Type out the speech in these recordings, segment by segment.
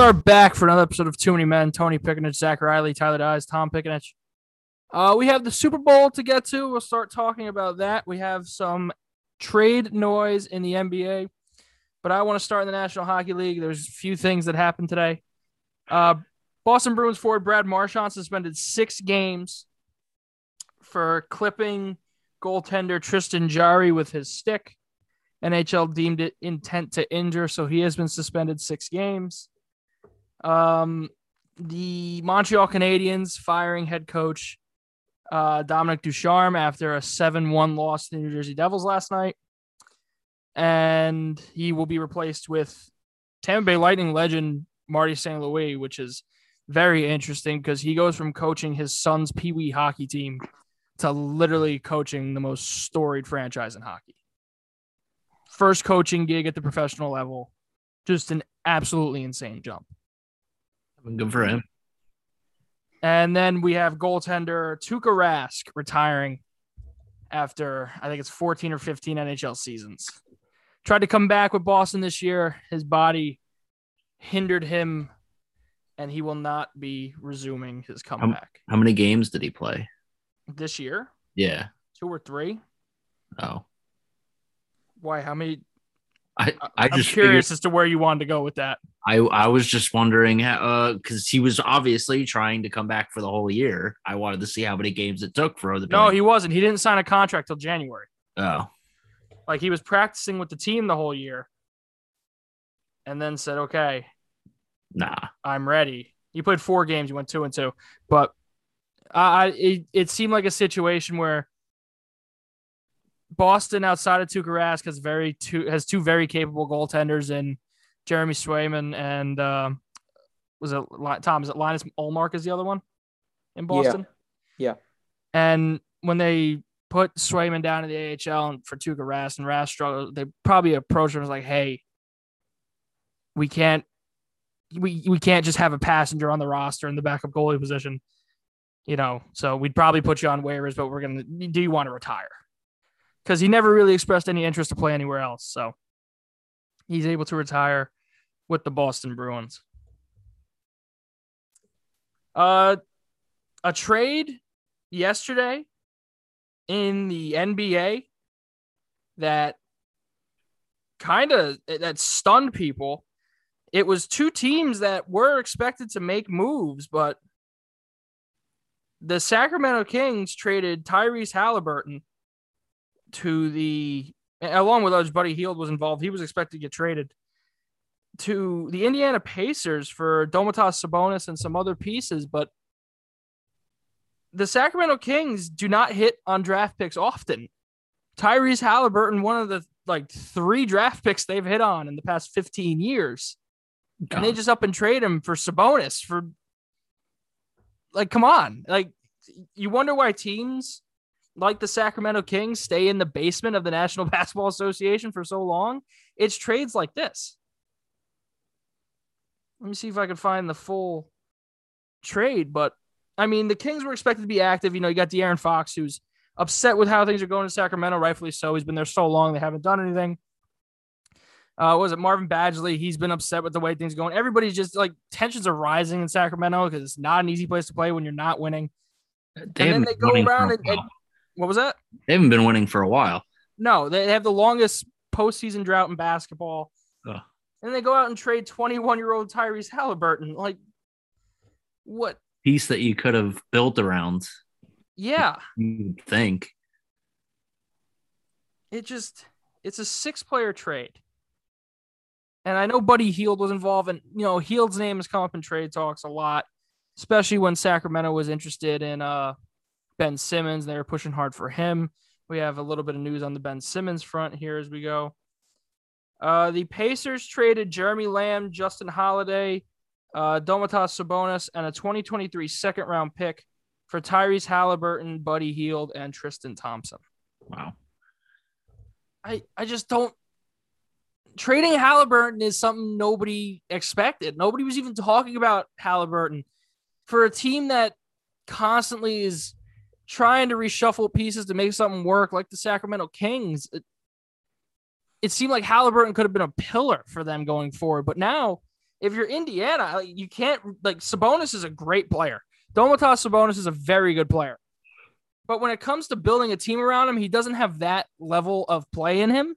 are back for another episode of Too Many Men. Tony Pickenich, Zach Riley, Tyler Dyes, Tom Pickenich. Uh, we have the Super Bowl to get to. We'll start talking about that. We have some trade noise in the NBA, but I want to start in the National Hockey League. There's a few things that happened today. Uh, Boston Bruins forward Brad Marchand suspended six games for clipping goaltender Tristan Jarry with his stick. NHL deemed it intent to injure, so he has been suspended six games. Um, the Montreal Canadiens firing head coach uh, Dominique Ducharme after a 7 1 loss to the New Jersey Devils last night. And he will be replaced with Tampa Bay Lightning legend Marty St. Louis, which is very interesting because he goes from coaching his son's Pee Wee hockey team to literally coaching the most storied franchise in hockey. First coaching gig at the professional level. Just an absolutely insane jump. Good for him. And then we have goaltender Tuukka Rask retiring after I think it's 14 or 15 NHL seasons. Tried to come back with Boston this year. His body hindered him, and he will not be resuming his comeback. How many games did he play? This year? Yeah. Two or three? Oh. Why? How many? I, I I'm just curious figured- as to where you wanted to go with that. I I was just wondering uh because he was obviously trying to come back for the whole year. I wanted to see how many games it took for the No, he wasn't. He didn't sign a contract till January. oh Like he was practicing with the team the whole year, and then said, "Okay, nah I'm ready." He played four games. He went two and two, but I I- it, it seemed like a situation where Boston, outside of Tuukka Rask, has very two has two very capable goaltenders in Jeremy Swayman and um, was it Tom? Is it Linus Ullmark? Is the other one in Boston? Yeah. And when they put Swayman down in the AHL and for Tuukka Rask and Rask struggled, they probably approached him as like, "Hey, we can't we we can't just have a passenger on the roster in the backup goalie position, you know. So we'd probably put you on waivers, but we're gonna. Do you want to retire? Because he never really expressed any interest to play anywhere else. So he's able to retire with the Boston Bruins. Uh, a trade yesterday in the NBA that kind of that stunned people it was two teams that were expected to make moves, but the Sacramento Kings traded Tyrese Halliburton to the along with others. Buddy Hield was involved. He was expected to get traded to the Indiana Pacers for Domantas Sabonis and some other pieces, but the Sacramento Kings do not hit on draft picks often. Tyrese Halliburton, one of the like three draft picks they've hit on in the past 15 years and they just up and trade him for Sabonis for like come on like you wonder why teams like the Sacramento Kings stay in the basement of the National Basketball Association for so long it's trades like this let me see if I can find the full trade but I mean the Kings were expected to be active you know you got De'Aaron Fox who's upset with how things are going in Sacramento rightfully so he's been there so long they haven't done anything uh, was it Marvin Bagley? He's been upset with the way things are going. Everybody's just like tensions are rising in Sacramento because it's not an easy place to play when you're not winning. they and then they go around and, and. What was that? they haven't been winning for a while. No, they have the longest postseason drought in basketball. Ugh. And they go out and trade 21 year old Tyrese Halliburton. Like, what? Piece that you could have built around. Yeah, You would think. it just it's a six player trade. And I know Buddy Hield was involved, and you know Hield's name has come up in trade talks a lot, especially when Sacramento was interested in uh Ben Simmons. They were pushing hard for him. We have a little bit of news on the Ben Simmons front here as we go. Uh, the Pacers traded Jeremy Lamb, Justin Holiday, uh, Domantas Sabonis, and a 2023 second round pick for Tyrese Halliburton, Buddy Hield, and Tristan Thompson. Wow. I I just don't. Trading Halliburton is something nobody expected. Nobody was even talking about Halliburton for a team that constantly is trying to reshuffle pieces to make something work, like the Sacramento Kings. It, it seemed like Halliburton could have been a pillar for them going forward, but now if you're Indiana, you can't like Sabonis is a great player. Domantas Sabonis is a very good player. But when it comes to building a team around him, he doesn't have that level of play in him.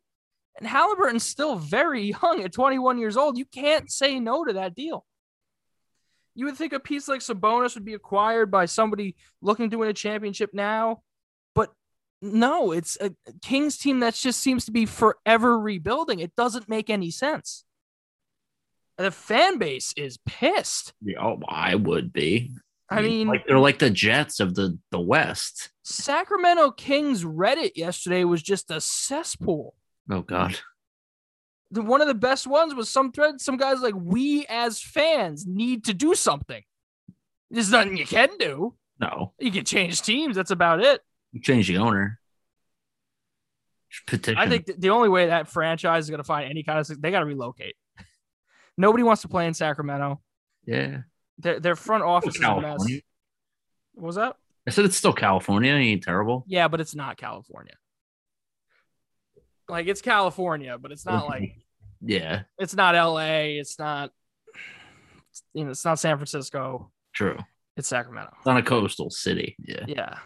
And Halliburton's still very young at 21 years old. You can't say no to that deal. You would think a piece like Sabonis would be acquired by somebody looking to win a championship now, but no, it's a Kings team that just seems to be forever rebuilding. It doesn't make any sense. The fan base is pissed. Yeah, oh, I would be. I mean, like they're like the Jets of the the West. Sacramento Kings Reddit yesterday was just a cesspool. Oh God. One of the best ones was some thread. Some guys like we as fans need to do something. There's nothing you can do. No, You can change teams. That's about it. you change the owner. Petition. I think th- the only way that franchise is going to find any kind of they got to relocate. Nobody wants to play in Sacramento. Yeah. Their their front office is a mess. What was that? I said it's still California. It ain't terrible. Yeah, but it's not California. Like it's California, but it's not like Yeah, it's not LA. It's not you know, it's not San Francisco. true. It's Sacramento. It's not a coastal city. Yeah. Yeah.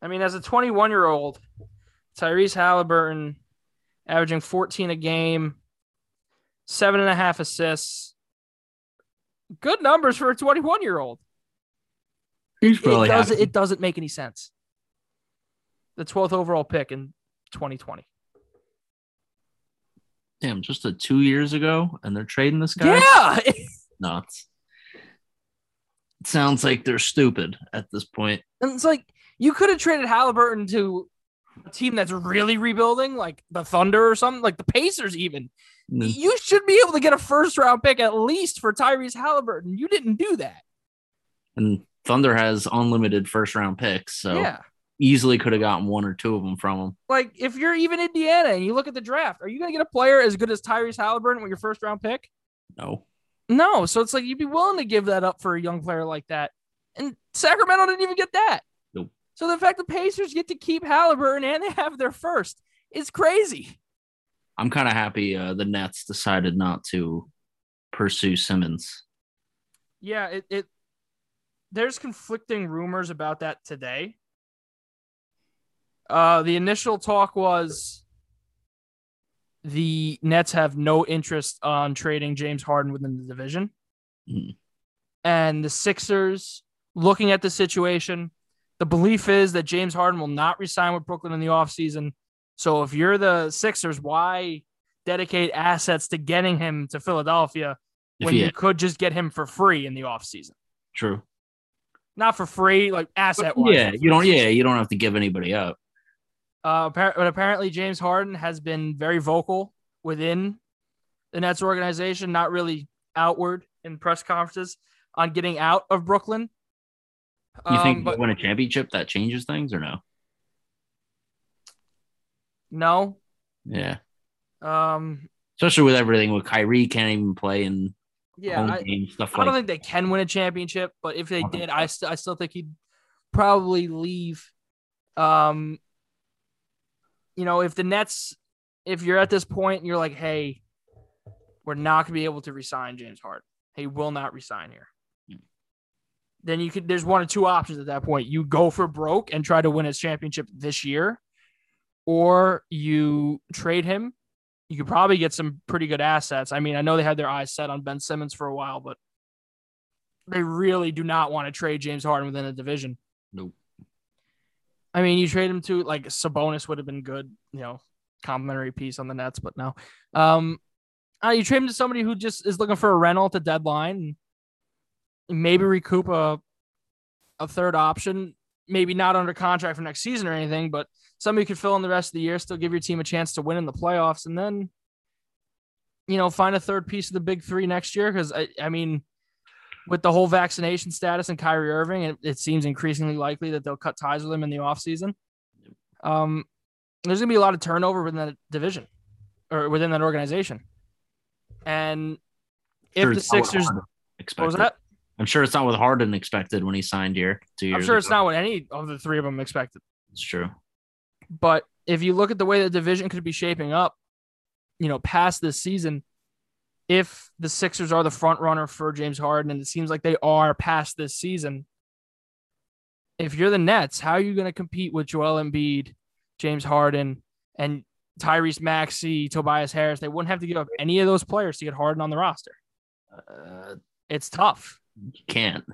I mean, as a 21 year old, Tyrese Halliburton averaging 14 a game, seven and a half assists. Good numbers for a 21 year old. He's It, doesn't, it doesn't make any sense. The 12th overall pick in 2020. Damn, just a two years ago, and they're trading this guy. Yeah. Nuts. It sounds like they're stupid at this point. And it's like you could have traded Halliburton to a team that's really rebuilding, like the Thunder or something, like the Pacers, even. Then- You should be able to get a first round pick at least for Tyrese Halliburton. You didn't do that. And Thunder has unlimited first round picks, so Yeah. Easily could have gotten one or two of them from him. Like if you're even Indiana and you look at the draft, are you going to get a player as good as Tyrese Halliburton with your first round pick? No. No. So it's like you'd be willing to give that up for a young player like that. And Sacramento didn't even get that. Nope. So the fact the Pacers get to keep Halliburton and they have their first is crazy. I'm kind of happy uh, the Nets decided not to pursue Simmons. Yeah, it, it there's conflicting rumors about that today. Uh the initial talk was the Nets have no interest on trading James Harden within the division. Mhm. And the Sixers looking at the situation, the belief is that James Harden will not resign with Brooklyn in the offseason. So if you're the Sixers, why dedicate assets to getting him to Philadelphia If when he you could just get him for free in the offseason? true. Not for free, like asset wise. yeah, you don't. Yeah, you don't have to give anybody up. Uh, but apparently, James Harden has been very vocal within the Nets organization, not really outward in press conferences on getting out of Brooklyn. You Um, think but you win a championship that changes things or no? no. Yeah, Um, especially with everything with Kyrie can't even play in yeah, I, stuff I like. don't think they can win a championship, but if they did, I, st- I still think he'd probably leave. Um, you know, if the Nets, if you're at this point and you're like, hey, we're not going to be able to resign James Harden, he will not resign here. Hmm. Then you could, there's one or two options at that point. You go for broke and try to win his championship this year, or you trade him you could probably get some pretty good assets. I mean, I know they had their eyes set on Ben Simmons for a while, but they really do not want to trade James Harden within a division. Nope. I mean, you trade him to like Sabonis would have been good, you know, complimentary piece on the Nets, but no. Um, uh, you trade him to somebody who just is looking for a rental at the deadline and maybe recoup a a third option, maybe not under contract for next season or anything, but somebody could fill in the rest of the year, still give your team a chance to win in the playoffs, and then you know find a third piece of the big three next year. Because I, I mean, with the whole vaccination status and Kyrie Irving, it, it seems increasingly likely that they'll cut ties with him in the offseason. Um, there's gonna be a lot of turnover within that division or within that organization, and if Sure the it's not what Sixers, what was that? I'm sure it's not what Harden expected when he signed here two years. I'm sure it's not what any of the three of them expected. It's true. But if you look at the way the division could be shaping up, you know, past this season, if the Sixers are the front runner for James Harden, and it seems like they are past this season, if you're the Nets, how are you going to compete with Joel Embiid, James Harden, and Tyrese Maxey, Tobias Harris? They wouldn't have to give up any of those players to get Harden on the roster. Uh, It's tough. you can't,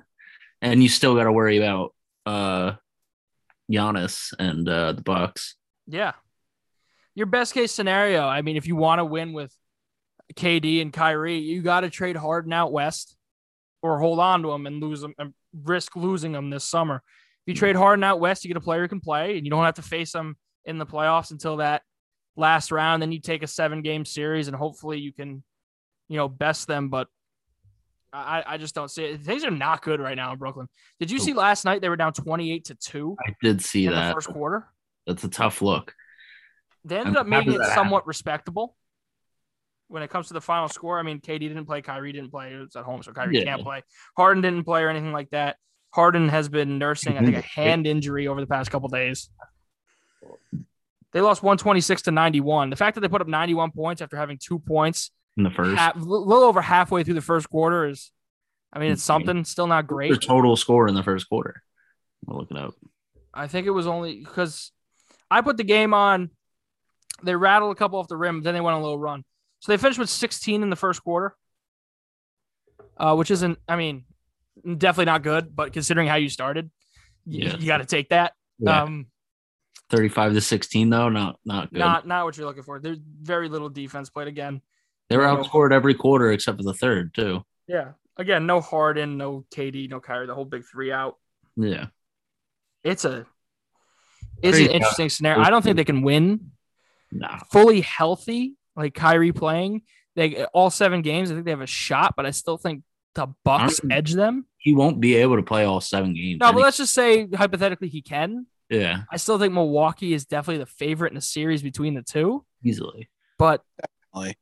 and you still got to worry about uh, Giannis and uh, the Bucks. Yeah. Your best case scenario, I mean, if you want to win with KD and Kyrie, you got to trade Harden out west or hold on to him and lose him and risk losing him this summer. If you hmm. trade Harden out west, you get a player who can play and you don't have to face him in the playoffs until that last round. Then you take a seven game series and hopefully you can, you know, best them. But I, I just don't see it. Things are not good right now in Brooklyn. Did you see last night they were down 28 to 2 I did see in the that. first quarter? That's a tough look. They ended I'm up making it somewhat respectable when it comes to the final score. I mean, KD didn't play, Kyrie didn't play. It was at home, so Kyrie Yeah. can't play. Harden didn't play or anything like that. Harden has been nursing, I think, a hand injury over the past couple days. They lost 126 to 91. The fact that they put up 91 points after having two points, In the first, a little over halfway through the first quarter, is, I mean, it's something. Still not their great. total score in the first quarter. I'll look it up. I think it was only because I put the game on. They rattled a couple off the rim, then they went on a little run. So they finished with 16 in the first quarter, uh, which isn't, I mean, definitely not good, but considering how you started, Yeah. you, got to take that. Yeah. Um, 35 to 16 though, not not good. not not what you're looking for. There's very little defense played again. they were outscored every quarter except for the third too. Yeah. Again, no Harden, no KD, no Kyrie, the whole big three out. Yeah. It's a it's an Pretty interesting scenario. I don't think they can win. No. fully healthy, like Kyrie playing, they all seven games. I think they have a shot, but I still think the Bucks Honestly, edge them. He won't be able to play all seven games. No, but any- let's just say hypothetically he can. yeah, I still think Milwaukee is definitely the favorite in the series between the two, easily. but Definitely.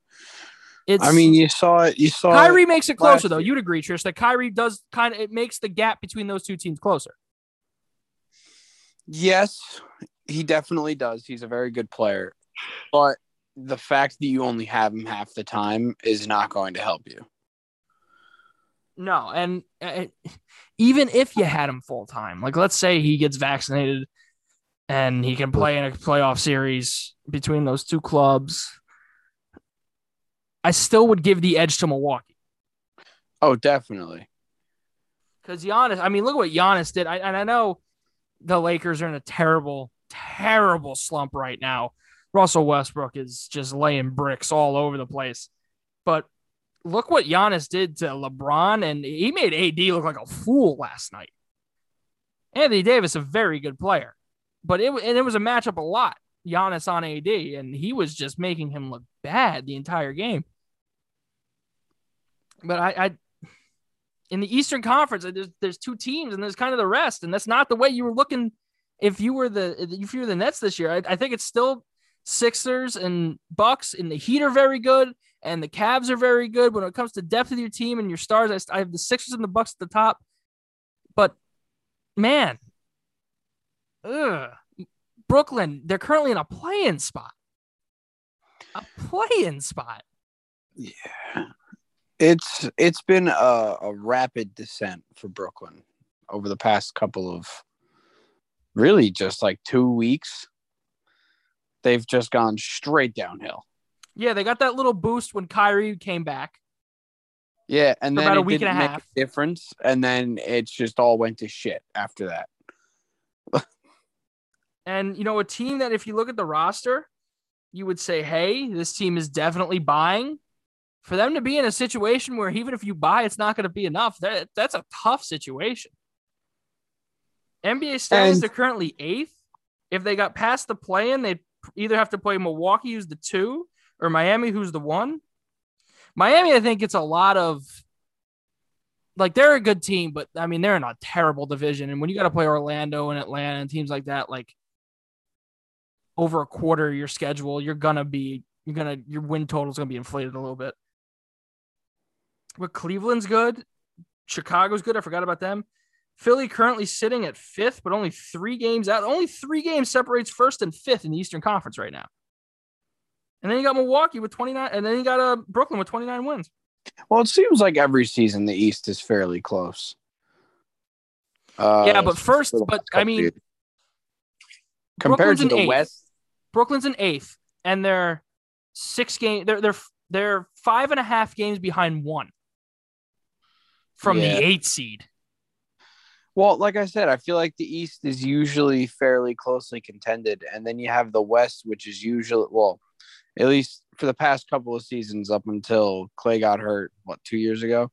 it's. I mean, you saw it. You saw Kyrie It. makes it closer last though. year. You'd agree, Trish, that Kyrie does kind of it makes the gap between those two teams closer. Yes, he definitely does. He's a very good player, but the fact that you only have him half the time is not going to help you. No, and uh, even if you had him full time, like let's say he gets vaccinated and he can play in a playoff series between those two clubs, I still would give the edge to Milwaukee Oh, definitely. because Giannis. I mean, look at what Giannis did. I, and I know the Lakers are in a terrible, terrible slump right now. Russell Westbrook is just laying bricks all over the place, but look what Giannis did to LeBron, and he made AD look like a fool last night. Anthony Davis, a very good player, but it and it was a matchup a lot. Giannis on AD, and he was just making him look bad the entire game. But I, I in the Eastern Conference, there's there's two teams, and there's kind of the rest, and that's not the way you were looking. If you were the if you were the Nets this year, I, I think it's still Sixers and Bucks, and the Heat are very good, and the Cavs are very good. When it comes to depth of your team and your stars, I, I have the Sixers and the Bucks at the top. But man, ugh, Brooklyn, they're currently in a playing spot. A playing spot. Yeah, it's it's been a, a rapid descent for Brooklyn over the past couple of really just like two weeks. They've just gone straight downhill. Yeah, they got that little boost when Kyrie came back. Yeah, and then about a it week and a make half. difference, and then it's just all went to shit after that. And you know, a team that if you look at the roster, you would say, "Hey, this team is definitely buying." For them to be in a situation where even if you buy, it's not going to be enough. That that's a tough situation. NBA standings, And- they're currently eighth. If they got past the play-in, they'd either have to play Milwaukee, who's the two, or Miami, who's the one. Miami, I think, it's a lot of like they're a good team, but I mean they're in a terrible division. And when you got to play Orlando and Atlanta and teams like that, like over a quarter of your schedule, you're gonna be you're gonna your win total is gonna be inflated a little bit. But Cleveland's good, Chicago's good. I forgot about them. Philly currently sitting at fifth, but only three games out. Only three games separates first and fifth in the Eastern Conference right now. And then you got Milwaukee with 29, and then you got uh, Brooklyn with 29 wins. Well, it seems like every season the East is fairly close. Uh, yeah, but first, but I mean, years. compared Brooklyn's to the eighth. West, Brooklyn's in eighth, and they're six game. They're they're they're five and a half games behind one from Yeah. the eight seed. Well, like I said, I feel like the East is usually fairly closely contended, and then you have the West, which is usually well, at least for the past couple of seasons up until Clay got hurt, what two years ago,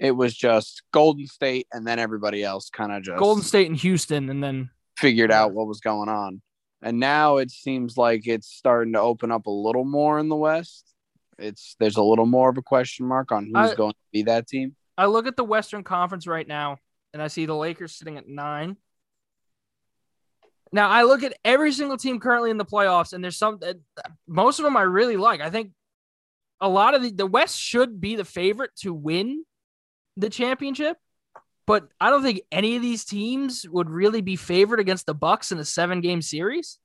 it was just Golden State, and then everybody else kind of just Golden State and Houston, and then figured out what was going on, and now it seems like it's starting to open up a little more in the West. It's there's a little more of a question mark on who's I- going to be that team. I look at the Western Conference right now, and I see the Lakers sitting at nine. Now I look at every single team currently in the playoffs, and there's some that most of them I really like. I think a lot of the the West should be the favorite to win the championship, but I don't think any of these teams would really be favored against the Bucks in a seven game series.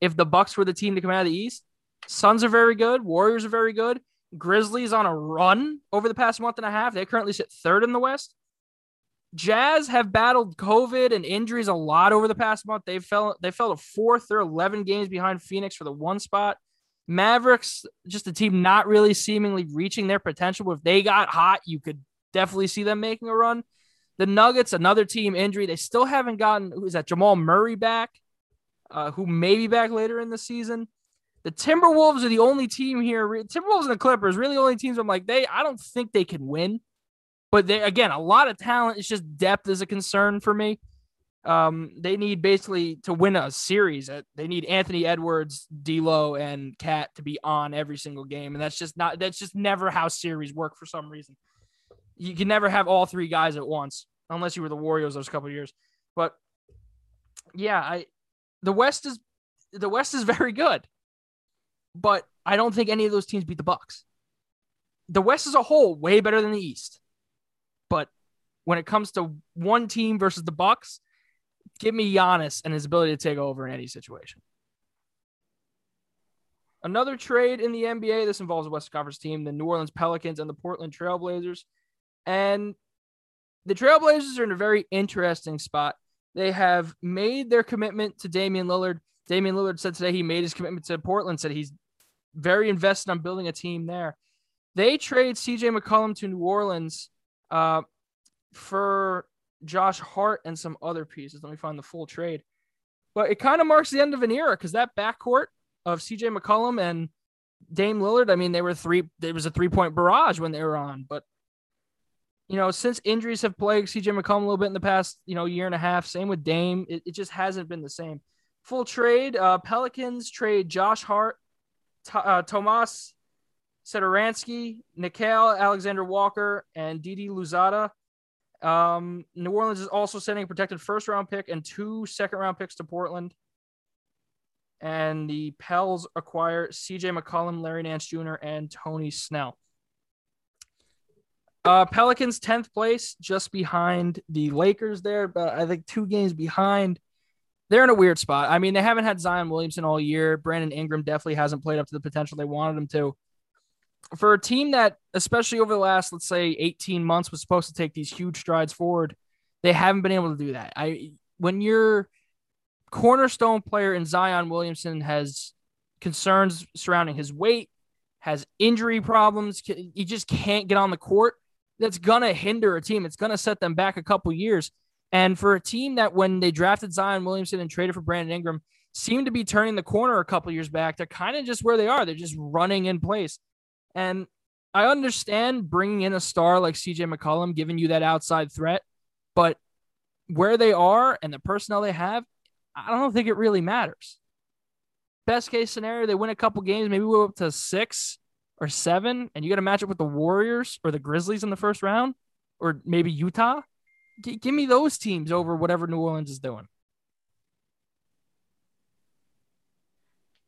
If the Bucks were the team to come out of the East, Suns are very good, Warriors are very good. Grizzlies on a run over the past month and a half. They currently sit third in the West. Jazz have battled COVID and injuries a lot over the past month. They fell they fell to fourth. They're 11 games behind Phoenix for the one spot. Mavericks, just a team not really seemingly reaching their potential. But if they got hot, you could definitely see them making a run. The Nuggets, another team injury. They still haven't gotten who is that Jamal Murray back, uh, who may be back later in the season. The Timberwolves are the only team here. Timberwolves and the Clippers, really only teams I'm like, they I don't think they can win. But they again, a lot of talent. It's just depth is a concern for me. Um, they need basically to win a series. They need Anthony Edwards, D'Lo, and Cat to be on every single game, and that's just not. That's just never how series work for some reason. You can never have all three guys at once, unless you were the Warriors those couple years. But yeah, I the West is the West is very good, but I don't think any of those teams beat the Bucks. The West as a whole way better than the East, when it comes to one team versus the Bucks, give me Giannis and his ability to take over in any situation. Another trade in the NBA. This involves a West Conference team, the New Orleans Pelicans and the Portland Trailblazers. And the Trailblazers are in a very interesting spot. They have made their commitment to Damian Lillard. Damian Lillard said today he made his commitment to Portland, said he's very invested on building a team there. They trade CJ McCollum to New Orleans uh, for Josh Hart and some other pieces. Let me find the full trade. But it kind of marks the end of an era because that backcourt of CJ McCollum and Dame Lillard, I mean, they were three, there was a three point barrage when they were on. But, you know, since injuries have plagued CJ McCollum a little bit in the past, you know, year and a half, same with Dame, it, it just hasn't been the same. Full trade uh, Pelicans trade Josh Hart, T- uh, Tomas Satoransky, Nickeil Alexander Walker, and Didi Louzada. Um, New Orleans is also sending a protected first round pick and two second round picks to Portland. And the Pels acquire CJ McCollum, Larry Nance Jr., and Tony Snell. Uh, Pelicans 10th place, just behind the Lakers there, but I think two games behind. They're in a weird spot. I mean, they haven't had Zion Williamson all year. Brandon Ingram definitely hasn't played up to the potential they wanted him to for a team that, especially over the last, let's say, 18 months, was supposed to take these huge strides forward, they haven't been able to do that. I when your cornerstone player in Zion Williamson has concerns surrounding his weight, has injury problems, he just can't get on the court. That's gonna hinder a team. It's gonna set them back a couple years. And for a team that, when they drafted Zion Williamson and traded for Brandon Ingram, seemed to be turning the corner a couple years back, they're kind of just where they are. They're just running in place. And I understand bringing in a star like CJ McCollum, giving you that outside threat, but where they are and the personnel they have, I don't think it really matters. Best case scenario, they win a couple games, maybe we're up to six or seven, and you got to match up with the Warriors or the Grizzlies in the first round, or maybe Utah. G- give me those teams over whatever New Orleans is doing.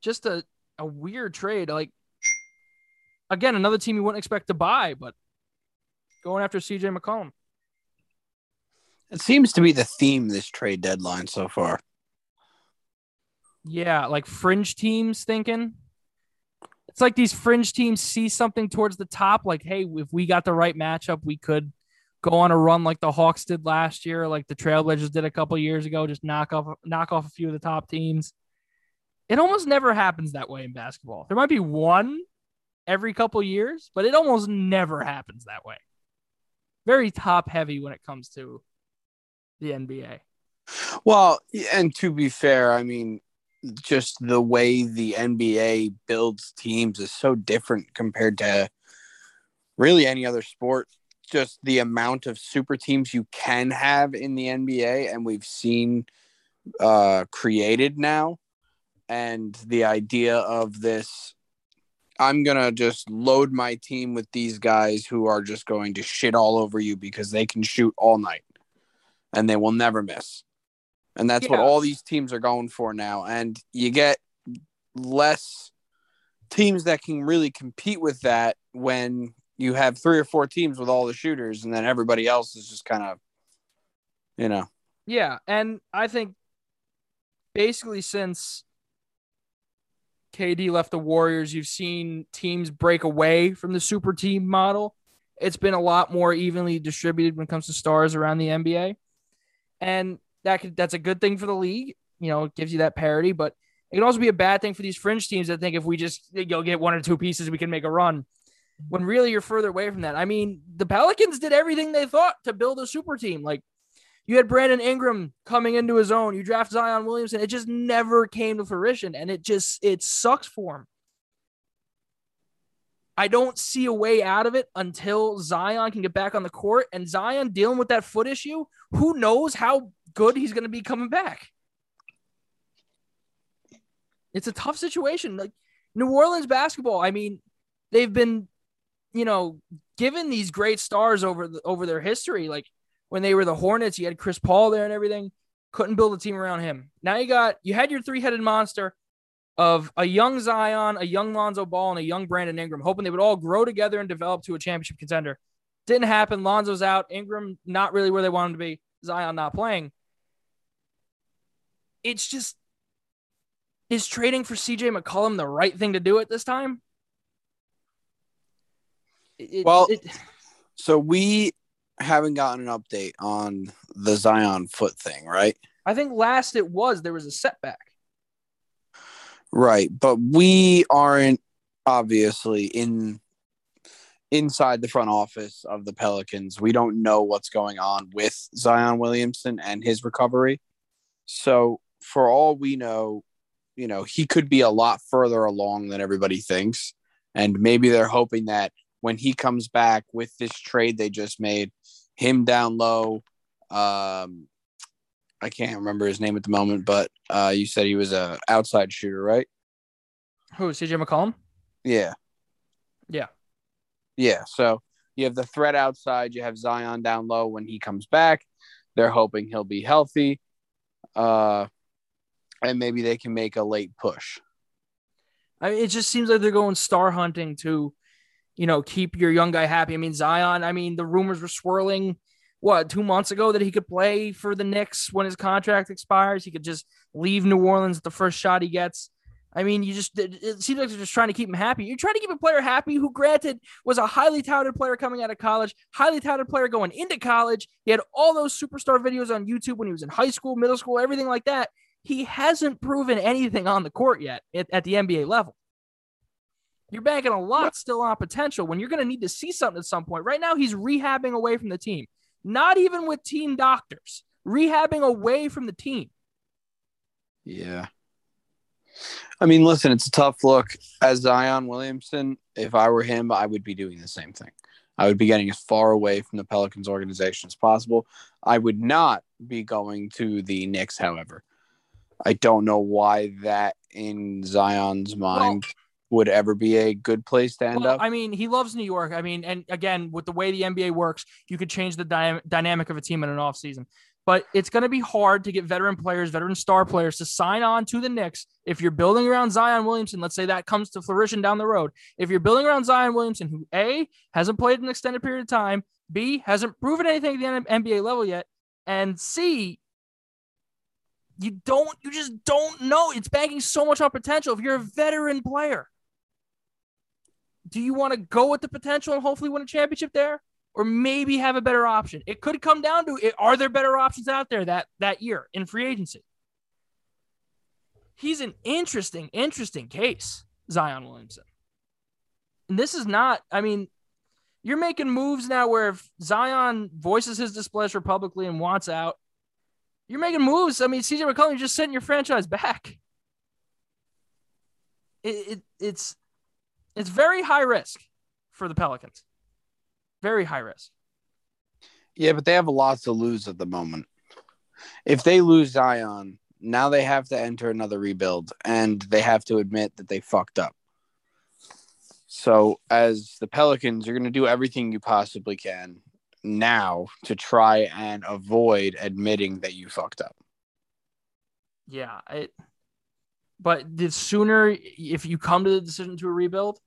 Just a, a weird trade. Like, again, another team you wouldn't expect to buy, but going after CJ McCollum. It seems to be the theme this trade deadline so far. Yeah, like fringe teams thinking. It's like these fringe teams see something towards the top, like, hey, if we got the right matchup, we could go on a run like the Hawks did last year, like the Trailblazers did a couple years ago, just knock off knock off a few of the top teams. It almost never happens that way in basketball. There might be one every couple years, but it almost never happens that way. Very top heavy when it comes to the NBA. Well, and to be fair, I mean, just the way the NBA builds teams is so different compared to really any other sport. Just the amount of super teams you can have in the NBA, and we've seen uh, created now, and the idea of this. I'm gonna just load my team with these guys who are just going to shit all over you because they can shoot all night and they will never miss. And that's what all these teams are going for now. And you get less teams that can really compete with that when you have three or four teams with all the shooters and then everybody else is just kind of, you know, Yeah, and I think basically since KD left the Warriors, you've seen teams break away from the super team model. It's been a lot more evenly distributed when it comes to stars around the NBA. And that could that's a good thing for the league. You know, it gives you that parity, but it can also be a bad thing for these fringe teams that think if we just you'll get one or two pieces, we can make a run. When really you're further away from that. I mean, the Pelicans did everything they thought to build a super team. Like you had Brandon Ingram coming into his own. You draft Zion Williamson. It just never came to fruition, and it just it sucks for him. I don't see a way out of it until Zion can get back on the court. And Zion dealing with that foot issue, who knows how good he's going to be coming back. It's a tough situation. Like New Orleans basketball, I mean, they've been, you know, given these great stars over the, over their history. Like when they were the Hornets, you had Chris Paul there and everything. Couldn't build a team around him. Now you got you had your three-headed monster of a young Zion, a young Lonzo Ball, and a young Brandon Ingram, hoping they would all grow together and develop to a championship contender. Didn't happen. Lonzo's out. Ingram not really where they want him to be. Zion not playing. It's just is trading for CJ McCollum the right thing to do at this time? It- Well- it- so we haven't gotten an update on the Zion foot thing, right? I think last it was there was a setback. Right, but we aren't obviously in inside the front office of the Pelicans. We don't know what's going on with Zion Williamson and his recovery. So, for all we know, you know, he could be a lot further along than everybody thinks. And maybe they're hoping that when he comes back with this trade they just made, him down low, um, I can't remember his name at the moment, but uh, you said he was a outside shooter, right? Who CJ McCollum? Yeah. Yeah. Yeah. So you have the threat outside. You have Zion down low when he comes back. They're hoping he'll be healthy. Uh, and maybe they can make a late push. I mean, it just seems like they're going star hunting to, you know, keep your young guy happy. I mean, Zion. I mean, the rumors were swirling. What two months ago that he could play for the Knicks when his contract expires? He could just leave New Orleans at the first shot he gets. I mean, you just it, seems like they're just trying to keep him happy. You're trying to keep a player happy who, granted, was a highly touted player coming out of college, highly touted player going into college. He had all those superstar videos on YouTube when he was in high school, middle school, everything like that. He hasn't proven anything on the court yet at, at the NBA level. You're banking a lot still on potential when you're going to need to see something at some point. Right now, he's rehabbing away from the team, not even with team doctors, rehabbing away from the team. Yeah. I mean, listen, it's a tough look. As Zion Williamson, if I were him, I would be doing the same thing. I would be getting as far away from the Pelicans organization as possible. I would not be going to the Knicks, however. I don't know why that in Zion's mind would ever be a good place to end Well, up. I mean, he loves New York. I mean, and again, with the way the NBA works, you could change the dy- dynamic of a team in an offseason. But it's going to be hard to get veteran players, veteran star players to sign on to the Knicks. If you're building around Zion Williamson, let's say that comes to fruition down the road. If you're building around Zion Williamson, who A, hasn't played an extended period of time, B, hasn't proven anything at the NBA level yet, and C, you don't, you just don't know. It's banking so much on potential. If you're a veteran player, do you want to go with the potential and hopefully win a championship there? Or maybe have a better option. It could come down to it, are there better options out there that that year in free agency? He's an interesting, interesting case, Zion Williamson. And this is not, I mean, you're making moves now where if Zion voices his displeasure publicly and wants out, you're making moves. I mean, CJ McCollum, you're just sent your franchise back. It, it, it's it's very high risk for the Pelicans. Very high risk. Yeah, but they have a lot to lose at the moment. If they lose Zion, now they have to enter another rebuild and they have to admit that they fucked up. So, as the Pelicans, you're going to do everything you possibly can now to try and avoid admitting that you fucked up. Yeah, it. But the sooner, if you come to the decision to a rebuild,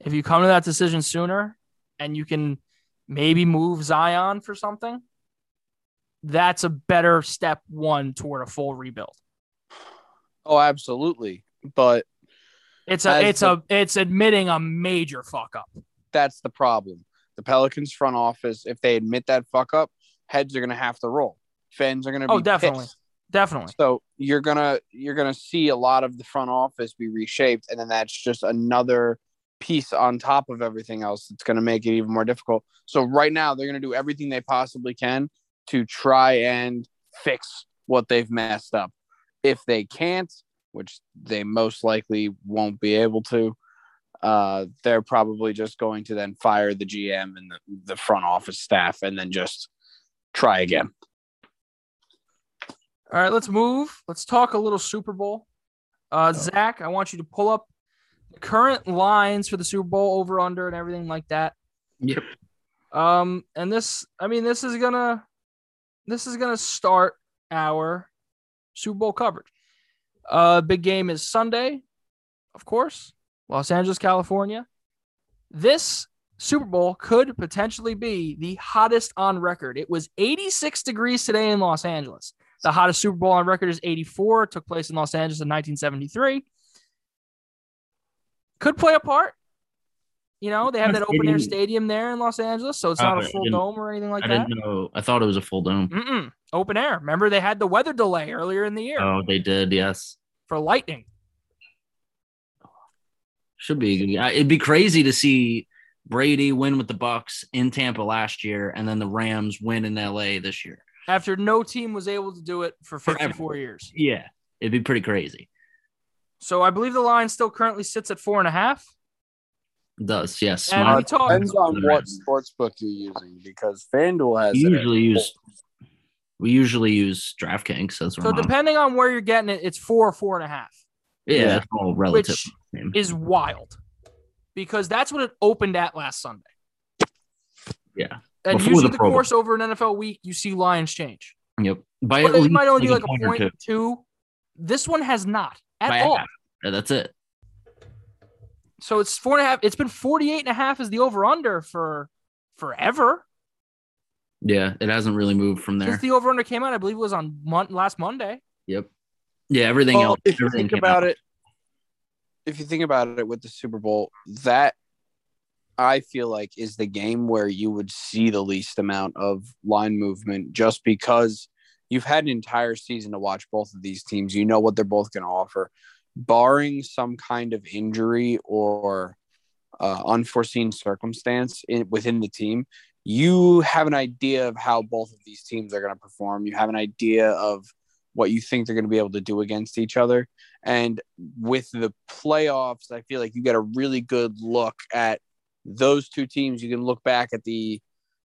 if you come to that decision sooner, and you can maybe move Zion for something, that's a better step one toward a full rebuild. Oh, absolutely. But it's a it's the- a it's admitting a major fuck up. that's the problem. The Pelicans front office, if they admit that fuck up, heads are going to have to roll. Fans are going to oh, be Oh, definitely. pissed. Definitely. So you're gonna you're gonna see a lot of the front office be reshaped, and then that's just another piece on top of everything else that's gonna make it even more difficult. So right now they're gonna do everything they possibly can to try and fix what they've messed up. If they can't, which they most likely won't be able to, uh, they're probably just going to then fire the GM and the, the front office staff and then just try again. All right, let's move. Let's talk a little Super Bowl. Uh, Zach, I want you to pull up the current lines for the Super Bowl over under and everything like that. Yep. Um, and this, I mean, this is gonna, this is gonna start our Super Bowl coverage. Uh, big game is Sunday, of course, Los Angeles, California. This Super Bowl could potentially be the hottest on record. It was 86 degrees today in Los Angeles. The hottest Super Bowl on record is 84. Took place in Los Angeles in 1973. Could play a part. You know, they have that open air Stadium- there in Los Angeles, so it's Oh, not a full dome or anything like I that. didn't know. I thought it was a full dome. Mm-mm. Open air. Remember, they had the weather delay earlier in the year Oh, they did. Yes. for lightning. Should be. uh, It'd be crazy to see Brady win with the Bucks in Tampa last year, and then the Rams win in LA this year. After no team was able to do it for Forever. 54 years. Yeah, it'd be pretty crazy. So I believe the line still currently sits at four and a half. It does yes. And Smart. talk- Depends on what Rams. sports book you're using because FanDuel has We usually use we usually use DraftKings as So depending on where you're getting it, it's four or four and a half, Yeah, Yeah. that's all relative. which is wild because that's what it opened at last Sunday. Yeah. And Before usually the the, course over an NFL week, you see lines change. Yep. By But at it might only be like a point or point two. This one has not at By all. half. Yeah, that's it. So it's four and a half. It's been 48 and a half as the over under for forever. Yeah, it hasn't really moved from there. Since the over under came out, I believe it was on mon- last Monday. Yep. Yeah, everything Well, else. if you think about out. it, if you think about it with the Super Bowl, that I feel like is the game where you would see the least amount of line movement just because you've had an entire season to watch both of these teams. You know what they're both going to offer. Barring some kind of injury or uh, unforeseen circumstance in, within the team, you have an idea of how both of these teams are going to perform. You have an idea of what you think they're going to be able to do against each other. And with the playoffs, I feel like you get a really good look at those two teams. You can look back at the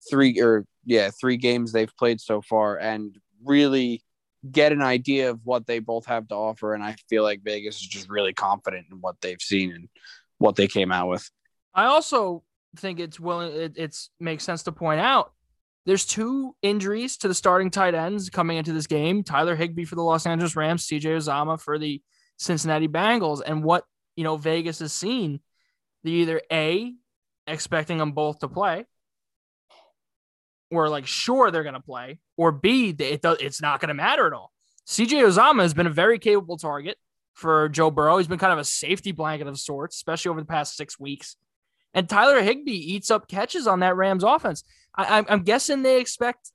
three or yeah, three games they've played so far and really get an idea of what they both have to offer. And I feel like Vegas is just really confident in what they've seen and what they came out with. I also think it's willing. It, it's makes sense to point out. There's two injuries to the starting tight ends coming into this game. Tyler Higbee for the Los Angeles Rams, CJ Uzomah for the Cincinnati Bengals. And what you know Vegas has seen, they either a expecting them both to play, or like sure they're gonna play, or b it does it's not gonna matter at all. CJ Uzomah has been a very capable target for Joe Burrow. He's been kind of a safety blanket of sorts, especially over the past six weeks. And Tyler Higbee eats up catches on that Rams offense. I, I'm, I'm guessing they expect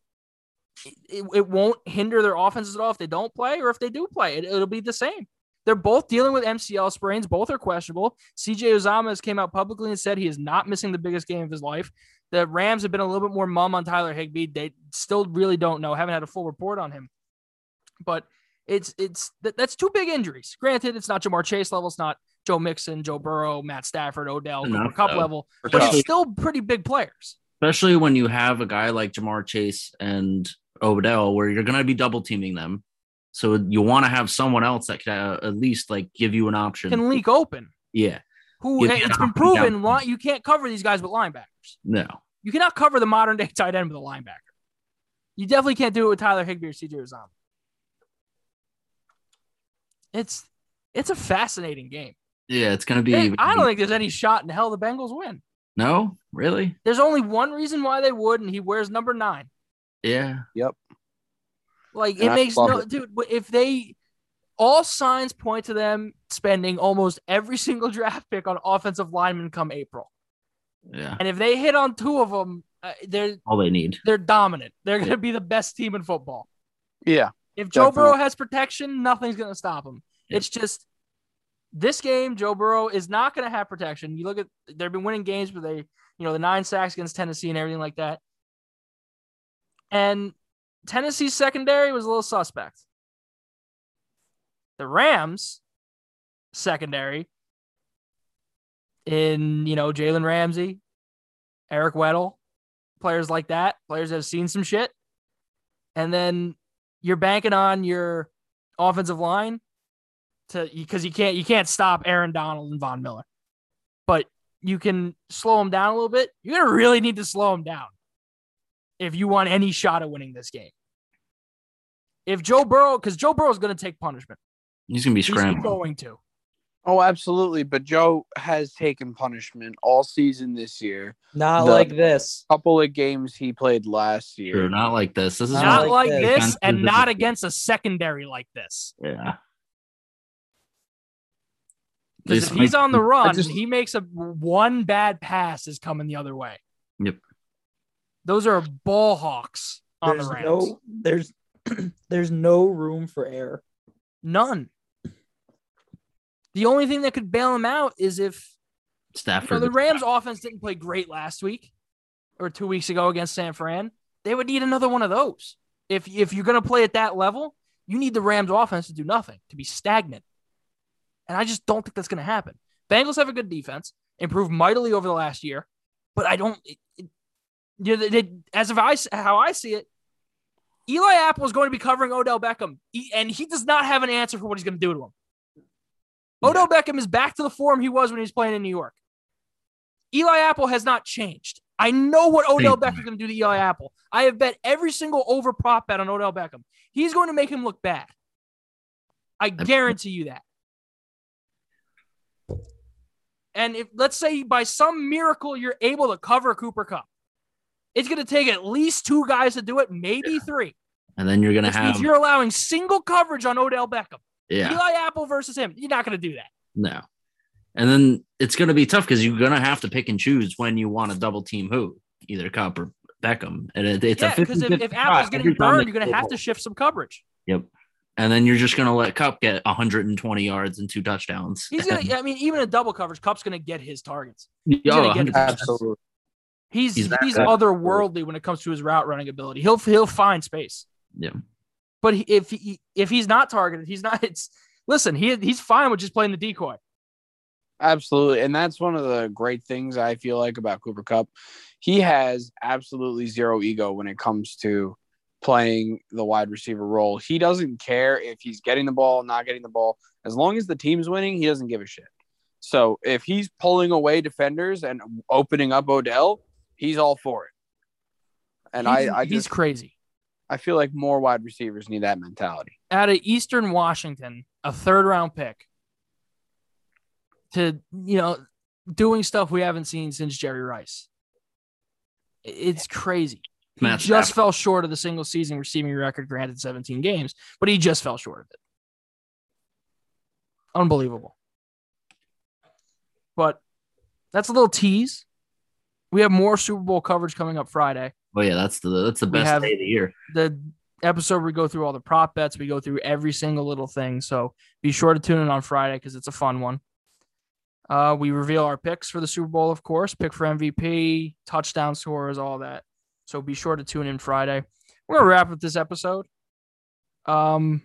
it, it won't hinder their offenses at all if they don't play or if they do play. It, it'll be the same. They're both dealing with MCL sprains. Both are questionable. CJ Uzomah has came out publicly and said he is not missing the biggest game of his life. The Rams have been a little bit more mum on Tyler Higbee. They still really don't know. Haven't had a full report on him, but it's it's that's two big injuries. Granted, it's not Ja'Marr Chase level. It's not Joe Mixon, Joe Burrow, Matt Stafford, Odell, Cooper Kupp level, but it's still pretty big players. Especially when you have a guy like Ja'Marr Chase and Odell, where you're going to be double teaming them. So you want to have someone else that can uh, at least like give you an option. Can leak open. Yeah. Who hey, it's been proven down. you can't cover these guys with linebackers. No. You cannot cover the modern day tight end with a linebacker. You definitely can't do it with Tyler Higbee or CJ Uzomah. It's it's a fascinating game. Yeah, it's gonna be. Hey, I don't think there's any shot in hell the Bengals win. No, really. There's only one reason why they would, and he wears number nine. Yeah. Yep. Like and it I makes no it. dude. If they all signs point to them spending almost every single draft pick on offensive linemen come April. Yeah. And if they hit on two of them, uh, they're all they need. They're dominant. They're going to be the best team in football. Yeah. If Joe definitely. Burrow has protection, nothing's going to stop him. Yeah. It's just this game, Joe Burrow is not going to have protection. You look at they've been winning games, but they, you know, the nine sacks against Tennessee and everything like that. And Tennessee's secondary was a little suspect. The Rams secondary in, you know, Jalen Ramsey, Eric Weddle, players like that, players that have seen some shit. And then you're banking on your offensive line to because you can't you can't stop Aaron Donald and Von Miller. But you can slow them down a little bit. You're gonna really need to slow them down if you want any shot at winning this game. If Joe Burrow, because Joe Burrow is going to take punishment. He's going to be scrambling. He's going to. Oh, absolutely. But Joe has taken punishment all season this year. Not the like this. Couple of games he played last year. Sure, not like this. This is not, not like, like this, and not against a secondary like this. Yeah. Because if he's on the run, just, he makes a one bad pass is coming the other way. Yep. Those are ball hawks on there's the Rams. No, there's there's no room for error. None. The only thing that could bail him out is if Stafford. You know, the Rams offense didn't play great last week or two weeks ago against San Fran. They would need another one of those. If if you're going to play at that level, you need the Rams offense to do nothing, to be stagnant. And I just don't think that's going to happen. Bengals have a good defense, improved mightily over the last year, but I don't. It, it, you know, they, as of I how I see it, Eli Apple is going to be covering Odell Beckham, and he does not have an answer for what he's going to do to him. Yeah. Odell Beckham is back to the form he was when he was playing in New York. Eli Apple has not changed. I know what Odell Beckham is going to do to Eli Apple. I have bet every single over prop bet on Odell Beckham. He's going to make him look bad. I guarantee you that. And if let's say by some miracle you're able to cover Cooper Kupp, it's going to take at least two guys to do it, maybe yeah. three. And then you're going to have you're allowing single coverage on Odell Beckham. Yeah. Eli Apple versus him. You're not going to do that. No. And then it's going to be tough because you're going to have to pick and choose when you want to double team who, either Kupp or Beckham. And it, it's yeah, a because if, if Apple's getting burned, you're going to have to shift some coverage. Yep. And then you're just going to let Kupp get 120 yards and two touchdowns. He's going to, I mean, even a double coverage, Kupp's going to get his targets. He's oh, get absolutely. He's he's, he's otherworldly when it comes to his route running ability. He'll he'll find space. Yeah. But if he, if he's not targeted, he's not. It's listen. He he's fine with just playing the decoy. Absolutely, and that's one of the great things I feel like about Cooper Kupp. He has absolutely zero ego when it comes to playing the wide receiver role. He doesn't care if he's getting the ball, not getting the ball. As long as the team's winning, he doesn't give a shit. So if he's pulling away defenders and opening up Odell, he's all for it. And he's, I, I he's just, crazy. I feel like more wide receivers need that mentality. Out of Eastern Washington, a third round pick to, you know, doing stuff we haven't seen since Jerry Rice. It's crazy. He Matt just fell short of the single season receiving record, granted 17 games, but he just fell short of it. Unbelievable. But that's a little tease we have more Super Bowl coverage coming up Friday. Oh yeah, that's the that's the best day of the year. The episode we go through all the prop bets, we go through every single little thing. So be sure to tune in on Friday because it's a fun one. Uh, we reveal our picks for the Super Bowl, of course, pick for MVP, touchdown scores, all that. So be sure to tune in Friday. We're gonna wrap up this episode. Um,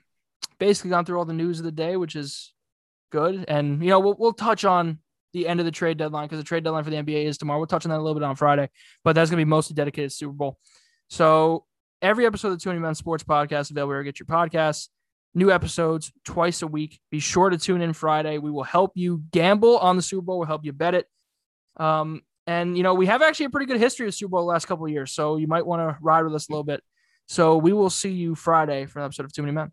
basically gone through all the news of the day, which is good, and you know we'll we'll touch on the end of the trade deadline because the trade deadline for the NBA is tomorrow. We'll touch on that a little bit on Friday, but that's gonna be mostly dedicated to Super Bowl. So every episode of the 20 Men Sports Podcast available where you get your podcasts. New episodes twice a week. Be sure to tune in Friday. We will help you gamble on the Super Bowl. We'll help you bet it. Um, and you know we have actually a pretty good history of Super Bowl the last couple of years, so you might want to ride with us a little bit. So we will see you Friday for an episode of Too Many Men.